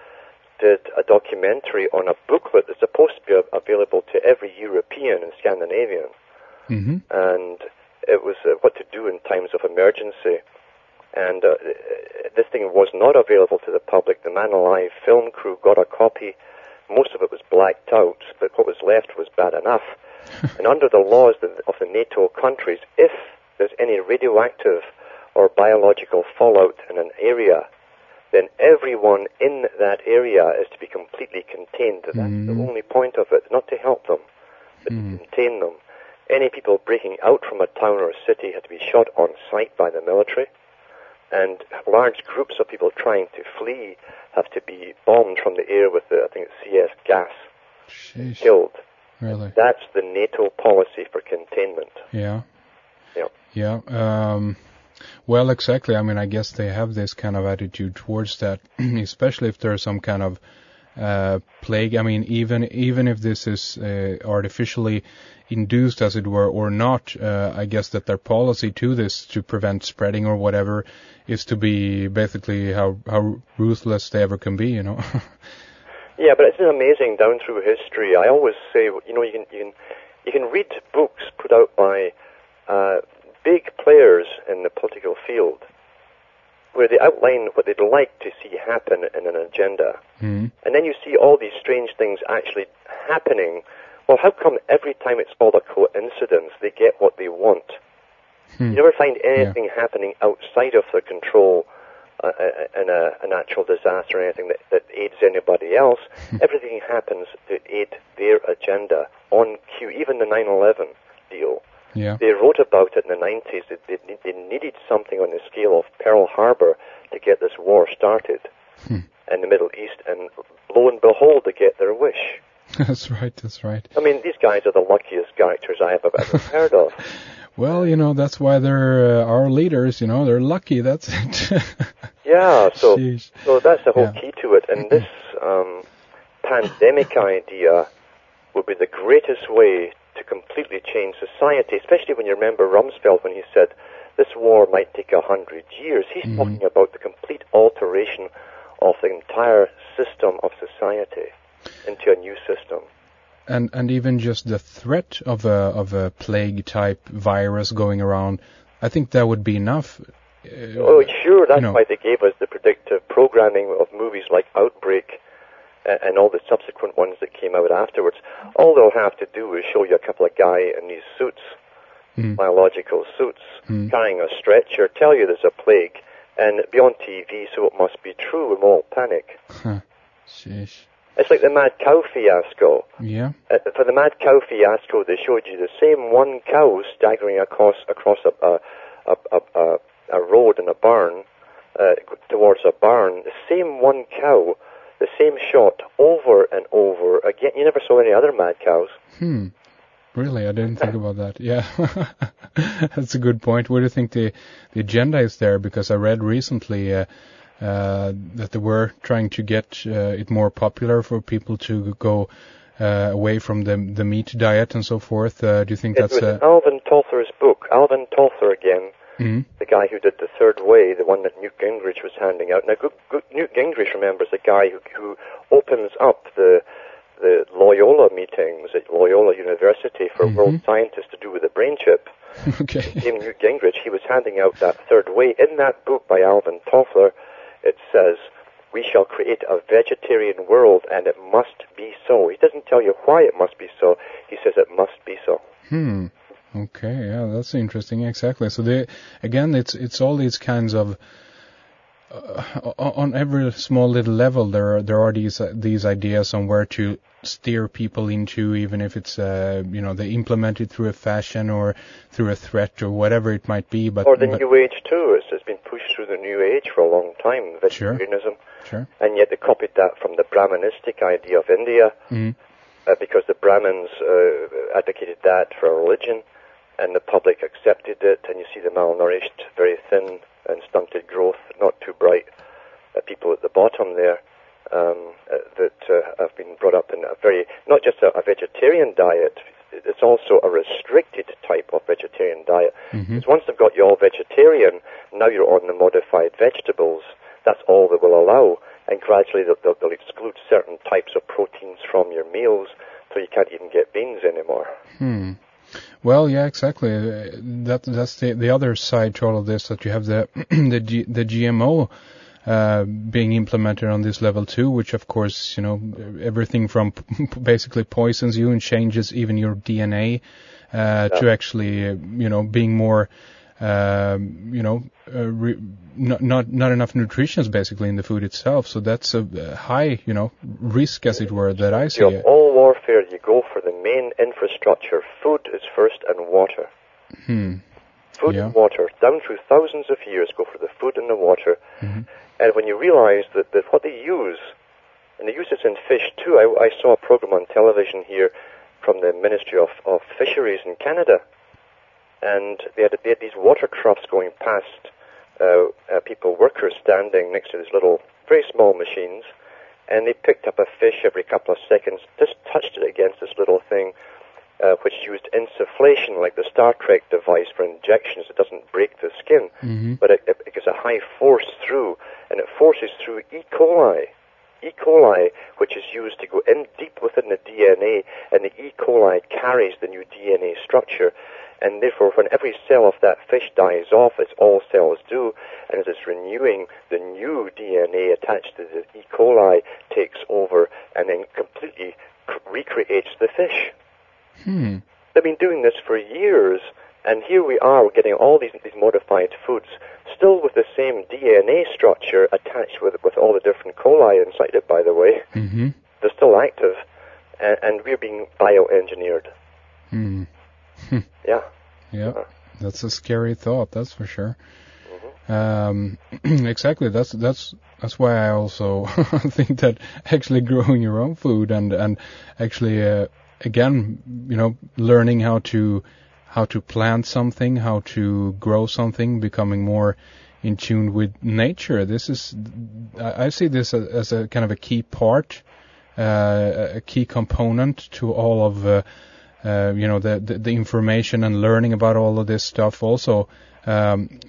did a documentary on a booklet that's supposed to be available to every European and Scandinavian, hmm and it was uh, what to do in times of emergency. And uh, this thing was not available to the public. The Man Alive film crew got a copy. Most of it was blacked out, but what was left was bad enough. and under the laws of the NATO countries, if there's any radioactive or biological fallout in an area, then everyone in that area is to be completely contained. That's the Mhm. only point of it, not to help them, but Mm. to contain them. Any people breaking out from a town or a city had to be shot on sight by the military, and large groups of people trying to flee have to be bombed from the air with the, I think it's CS gas, Sheesh. killed. Really? That's the NATO policy for containment. Yeah. Yeah. Yeah. Um, well, exactly. I mean, I guess they have this kind of attitude towards that, especially if there's some kind of uh, plague. I mean, even even if this is uh, artificially induced, as it were, or not, uh, I guess that their policy to this to prevent spreading or whatever is to be basically how how ruthless they ever can be. You know. Yeah, but it's amazing down through history. I always say, you know, you can you can you can read books put out by uh, big players in the political field where they outline what they'd like to see happen in an agenda, mm and then you see all these strange things actually happening. Well, how come every time it's called a coincidence, they get what they want? Hmm. You never find anything happening outside of their control uh, uh, in a, a natural disaster or anything that, that aids anybody else. Everything happens to aid their agenda on cue. Even the 9/11 deal, Yeah. they wrote about it in the 90s. That they, they needed something on the scale of Pearl Harbor to get this war started Hmm. in the Middle East, and lo and behold, they get their wish. that's right. That's right. I mean, these guys are the luckiest characters I have ever heard of. Well, you know, that's why they're uh, our leaders. You know, they're lucky. That's it. Yeah, so so that's the whole Yeah. key to it. And this um, pandemic idea would be the greatest way to completely change society, especially when you remember Rumsfeld when he said this war might take a hundred years. He's Mhm. talking about the complete alteration of the entire system of society into a new system. and and even just the threat of a of a plague type virus going around, I think that would be enough. Uh, Oh, sure. That's know. why they gave us the predictive programming of movies like Outbreak and, all the subsequent ones that came out afterwards. All they'll have to do is show you a couple of guy in these suits, Mm. biological suits, Mm. carrying a stretcher, tell you there's a plague, and be on TV, so it must be true, and we'll all panic. Huh. Sheesh. It's like the mad cow fiasco. Yeah. Uh, for the mad cow fiasco, they showed you the same one cow staggering across across a a a, a, a, a road in a barn uh, towards a barn. The same one cow, the same shot over and over again. You never saw any other mad cows. Hmm. Really, I didn't think about that. Yeah, that's a good point. Where do you think the the agenda is there? Because I read recently uh, uh, that they were trying to get uh, it more popular for people to go uh, away from the the meat diet and so forth. Uh, do you think It that's was uh, Alvin Toffler's book. Alvin Toffler again, mhm. the guy who did the Third Way, the one that Newt Gingrich was handing out. Now, Gu- Newt Gingrich, remembers the guy who, who opens up the the Loyola meetings at Loyola University for Mhm. world scientists to do with the brain chip. okay? Jim Newt Gingrich, he was handing out that third way. In that book by Alvin Toffler, it says, we shall create a vegetarian world and it must be so. He doesn't tell you why it must be so. He says it must be so. Hmm. Okay. Yeah, that's interesting. Exactly. So they again, it's it's all these kinds of uh, on every small little level there are there are these uh, these ideas on where to steer people into even if it's uh, you know they implement it through a fashion or through a threat or whatever it might be but, Or the but New Age too. It's, it's been pushed through the New Age for a long time, Sure. vegetarianism. sure And yet they copied that from the Brahmanistic idea of India. mm, uh, because the Brahmins uh, advocated that for a religion, and the public accepted it, and you see the malnourished, very thin and stunted growth, not too bright uh, people at the bottom there um, uh, that uh, have been brought up in a very, not just a, a vegetarian diet, it's also a restricted type of vegetarian diet. mhm. Because once they've got you all vegetarian, now you're on the modified vegetables. that's all they will allow. And gradually they'll, they'll, they'll exclude certain types of proteins from your meals so you can't even get beans anymore. Hmm. Well, yeah, exactly. Uh, that that's the the other side to all of this that you have the the G, the GMO uh, being implemented on this level too, which of course you know everything from basically poisons you and changes even your DNA uh, yeah. to actually uh, you know being more um, you know, uh, re- not, not not enough nutrition basically in the food itself. So that's a high, you know, risk as it were that I see. All warfare, you go for main infrastructure. Food is first, and water. Hmm. Food yeah. and water, down through thousands of years, go for the food and the water. Mm-hmm. And when you realize that, that what they use, and they use this in fish too. I, I saw a program on television here from the Ministry of, of Fisheries in Canada and they had, they had these water troughs going past uh, uh, people, workers standing next to these little, very small machines, and they picked up a fish every couple of seconds, just touched it against this little thing, uh, which used insufflation, like the Star Trek device for injections. It doesn't break the skin, mm-hmm. but it, it, it gives a high force through, and it forces through E. coli. E. coli, which is used to go in deep within the DNA, and the E. coli carries the new DNA structure and therefore when every cell of that fish dies off, as all cells do, and as it's renewing, the new DNA attached to the E. coli takes over and then completely recreates the fish. Hmm. They've been doing this for years, and here we are getting all these, these modified foods, still with the same DNA structure attached with, with all the different coli inside it, by the way. Mm-hmm. They're still active, and, and we're being bioengineered. Hmm. yeah. Yeah. That's a scary thought, that's for sure. Mm-hmm. Um, exactly. That's that's that's why I also think that actually growing your own food and and actually uh, again, you know, learning how to how to plant something, how to grow something, becoming more in tune with nature. This is I, I see this as, as, a kind of a key part, uh, a key component to all of uh, uh, you know the, the, the information and learning about all of this stuff. Also um,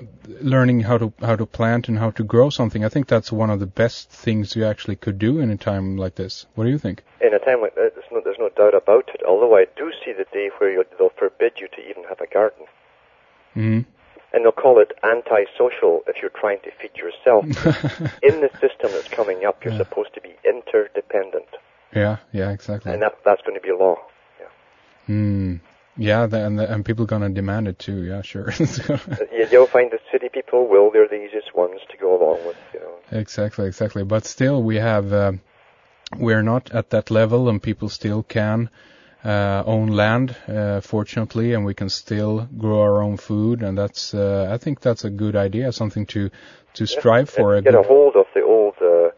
learning how to how to plant and how to grow something. I think that's one of the best things you actually could do in a time like this. What do you think? In a time like that there's no, there's no doubt about it. Although I do see the day where they'll forbid you to even have a garden. Mm-hmm. and they'll call it antisocial if you're trying to feed yourself. In the system that's coming up you're yeah. supposed to be interdependent. Yeah yeah exactly. And that, that's going to be law Hmm. Yeah, the, and the, and people gonna demand it too. Yeah, sure. yeah, You'll find the city people will. They're the easiest ones to go along with. You know. Exactly, exactly. But still, we have uh, we're not at that level, and people still can uh, own land, uh, fortunately, and we can still grow our own food, and that's uh, I think that's a good idea, something to to strive yeah, for. A get a hold of the old uh,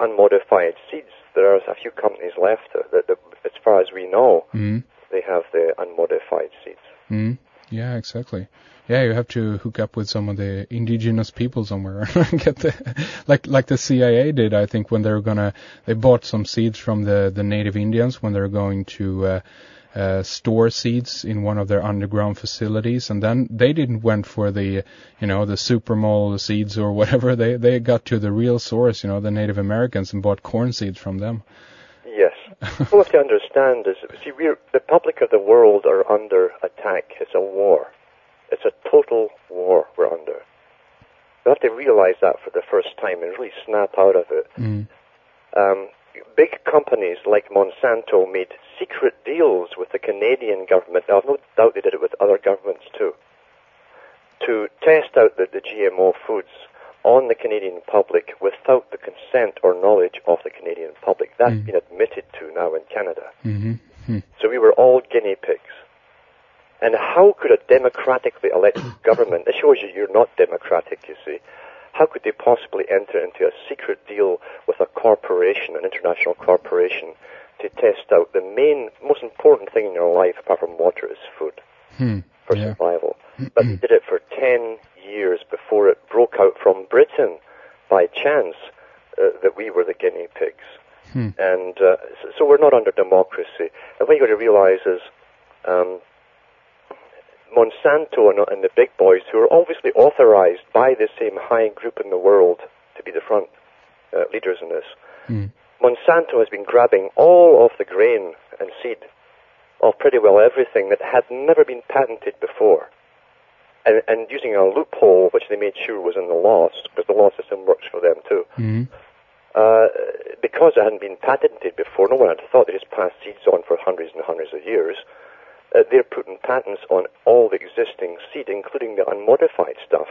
unmodified seeds. There are a few companies left that, that as far as we know. Mm-hmm they have the unmodified seeds. Mm. Yeah, exactly. Yeah, you have to hook up with some of the indigenous people somewhere and get the like like the CIA did. I think when they were gonna they bought some seeds from the the native Indians when they were going to. Uh, uh, store seeds in one of their underground facilities, and then they didn't went for the, you know, the supermole seeds or whatever. They they got to the real source, you know, the Native Americans, and bought corn seeds from them. You have to understand is, see, we're, the public of the world are under attack. It's a war. It's a total war we're under. We have to realize that for the first time and really snap out of it. Mm. Um, big companies like Monsanto made secret deals with the Canadian government. Now, I've no doubt they did it with other governments too, to test out the, the GMO foods on the Canadian public without the consent or knowledge of the Canadian public. That's mm. been admitted to now in Canada. Mm-hmm. Mm. So we were all guinea pigs. And how could a democratically elected government, it shows you you're not democratic, you see, how could they possibly enter into a secret deal with a corporation, an international corporation, to test out the main, most important thing in your life, apart from water, is food hmm. for yeah. survival. but they did it for 10 years before it broke out from Britain by chance uh, that we were the guinea pigs. Hmm. And uh, so, so, we're not under democracy. And what you've got to realize is um, Monsanto and, and, the big boys, who are obviously authorized by the same high group in the world to be the front uh, leaders in this. Mm. Monsanto has been grabbing all of the grain and seed of pretty well everything that had never been patented before. And, and using a loophole, which they made sure was in the laws, because the law system works for them too. Mm. Uh, because it hadn't been patented before, no one had thought they just passed seeds on for hundreds and hundreds of years. Uh, they're putting patents on all the existing seed, including the unmodified stuff.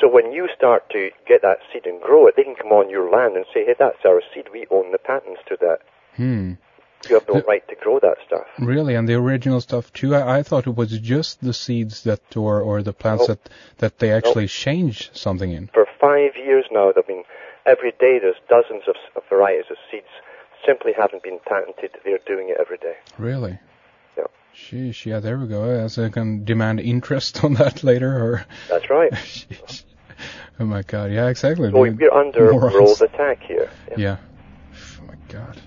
So when you start to get that seed and grow it, they can come on your land and say, hey, that's our seed. We own the patents to that. Hmm. You have no right to grow that stuff. Really, and the original stuff too. I, I thought it was just the seeds that, or or the plants Nope. that that they actually change something in. For five years now, I mean, every day. There's dozens of, of varieties of seeds simply haven't been patented. They're doing it every day. Really. Yeah. Sheesh, yeah, there we go. As I can demand interest on that later, or That's right. Oh my god, yeah, exactly. So we're under world attack here. Yeah. Oh my god.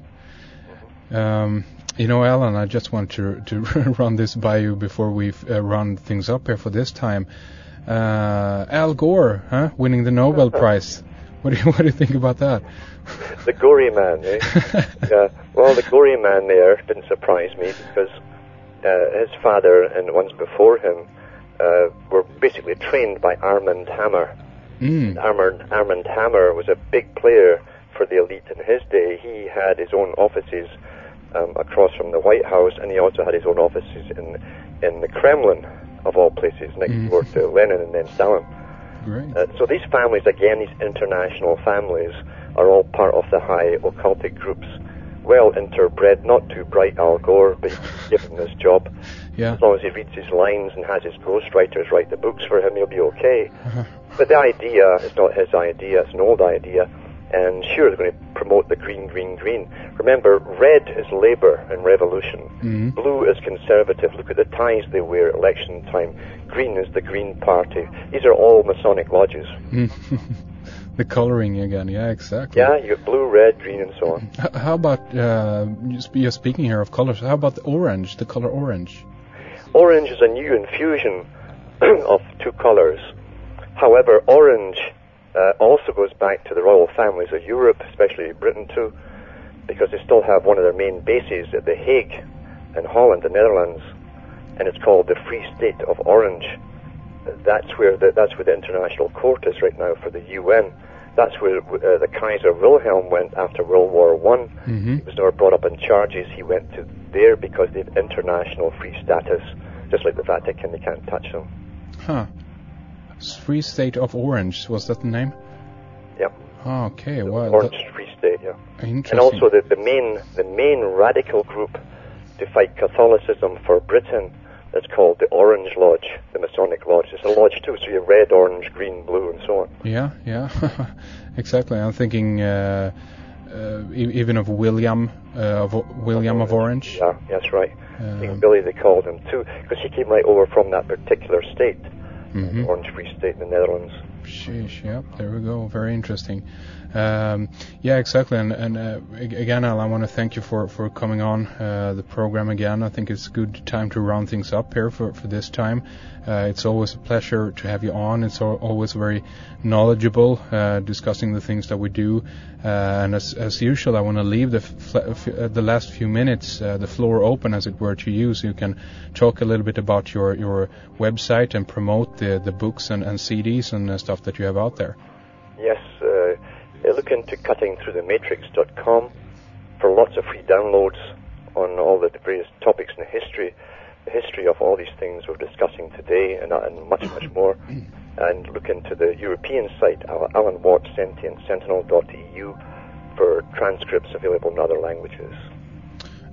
Um, you know, Alan, I just want to to run this by you before we uh, run things up here for this time. Uh, Al Gore, huh, winning the Nobel Prize. What do you what do you think about that? The gory man, eh? yeah. Well, the gory man there didn't surprise me because uh, his father and the ones before him uh, were basically trained by Armand Hammer. Mm. Armand, Armand Hammer was a big player for the elite in his day. He had his own offices um, across from the White House, and he also had his own offices in in the Kremlin, of all places, next Mm. door to Lenin and then Stalin. Uh, so these families, again, these international families, are all part of the high occultic groups. Well interbred, not too bright Al Gore, but give him this job. Yeah. As long as he reads his lines and has his ghostwriters write the books for him, he'll be okay. Uh-huh. But the idea is not his idea, it's an old idea. And sure, they're going to promote the green, green, green. Remember, red is Labour and revolution. Mhm. Blue is conservative. Look at the ties they wear at election time. Green is the Green Party. These are all Masonic lodges. the coloring again. Yeah, exactly. Yeah, you got blue, red, green, and so on. H- how about uh, you're speaking here of colors? How about the orange? The color orange. Orange is a new infusion of two colors. However, orange uh, also goes back to the royal families of Europe, especially Britain too, because they still have one of their main bases at The Hague in Holland, the Netherlands, and it's called the Free State of Orange. That's where the, that's where the international court is right now for the UN. That's where uh, the Kaiser Wilhelm went after World War One. hmm He was never brought up in charges. He went to there because they have international free status, just like the Vatican. They can't touch them. Huh. Free State of Orange was that the name? Yep. Oh, okay. Well, Orange Free State. Yeah. interesting. And also the, the main the main radical group to fight Catholicism for Britain is called the Orange Lodge, the Masonic Lodge. It's a lodge too, so you have red, orange, green, blue, and so on. Yeah, yeah, exactly. I'm thinking uh, uh, even of William uh, of William of Orange. Yeah, that's right. Um, Billy, they called him too, because he came right over from that particular state, mhm. Orange Free State in the Netherlands. Sheesh, yep, there we go. Very interesting. Um, yeah, exactly. And, and uh, again, Al, I want to thank you for, for coming on uh, the program again. I think it's a good time to round things up here for, for this time. Uh, it's always a pleasure to have you on. It's always very knowledgeable uh, discussing the things that we do. Uh, and as, as usual, I want to leave the, f- uh, the last few minutes, the floor open, as it were, to you, so you can talk a little bit about your, your website and promote the, the books and, and CDs and stuff that you have out there. Yes, look into cuttingthroughthematrix.com for lots of free downloads on all the various topics in the history, the history of all these things we're discussing today, and, uh, and much, much more. And look into the European site, Alan Watt Sentient Sentinel.eu, for transcripts available in other languages.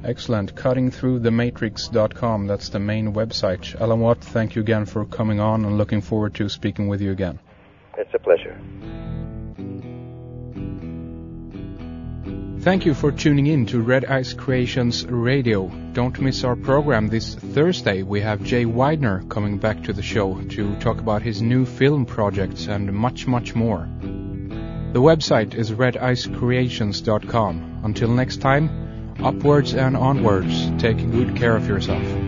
Excellent. Cuttingthroughthematrix.com. That's the main website. Alan Watt, thank you again for coming on and looking forward to speaking with you again. It's a pleasure. Thank you for tuning in to Red Ice Creations Radio. Don't miss our program this Thursday. We have Jay Weidner coming back to the show to talk about his new film projects and much, much more. The website is redicecreations.com. Until next time, upwards and onwards. Take good care of yourself.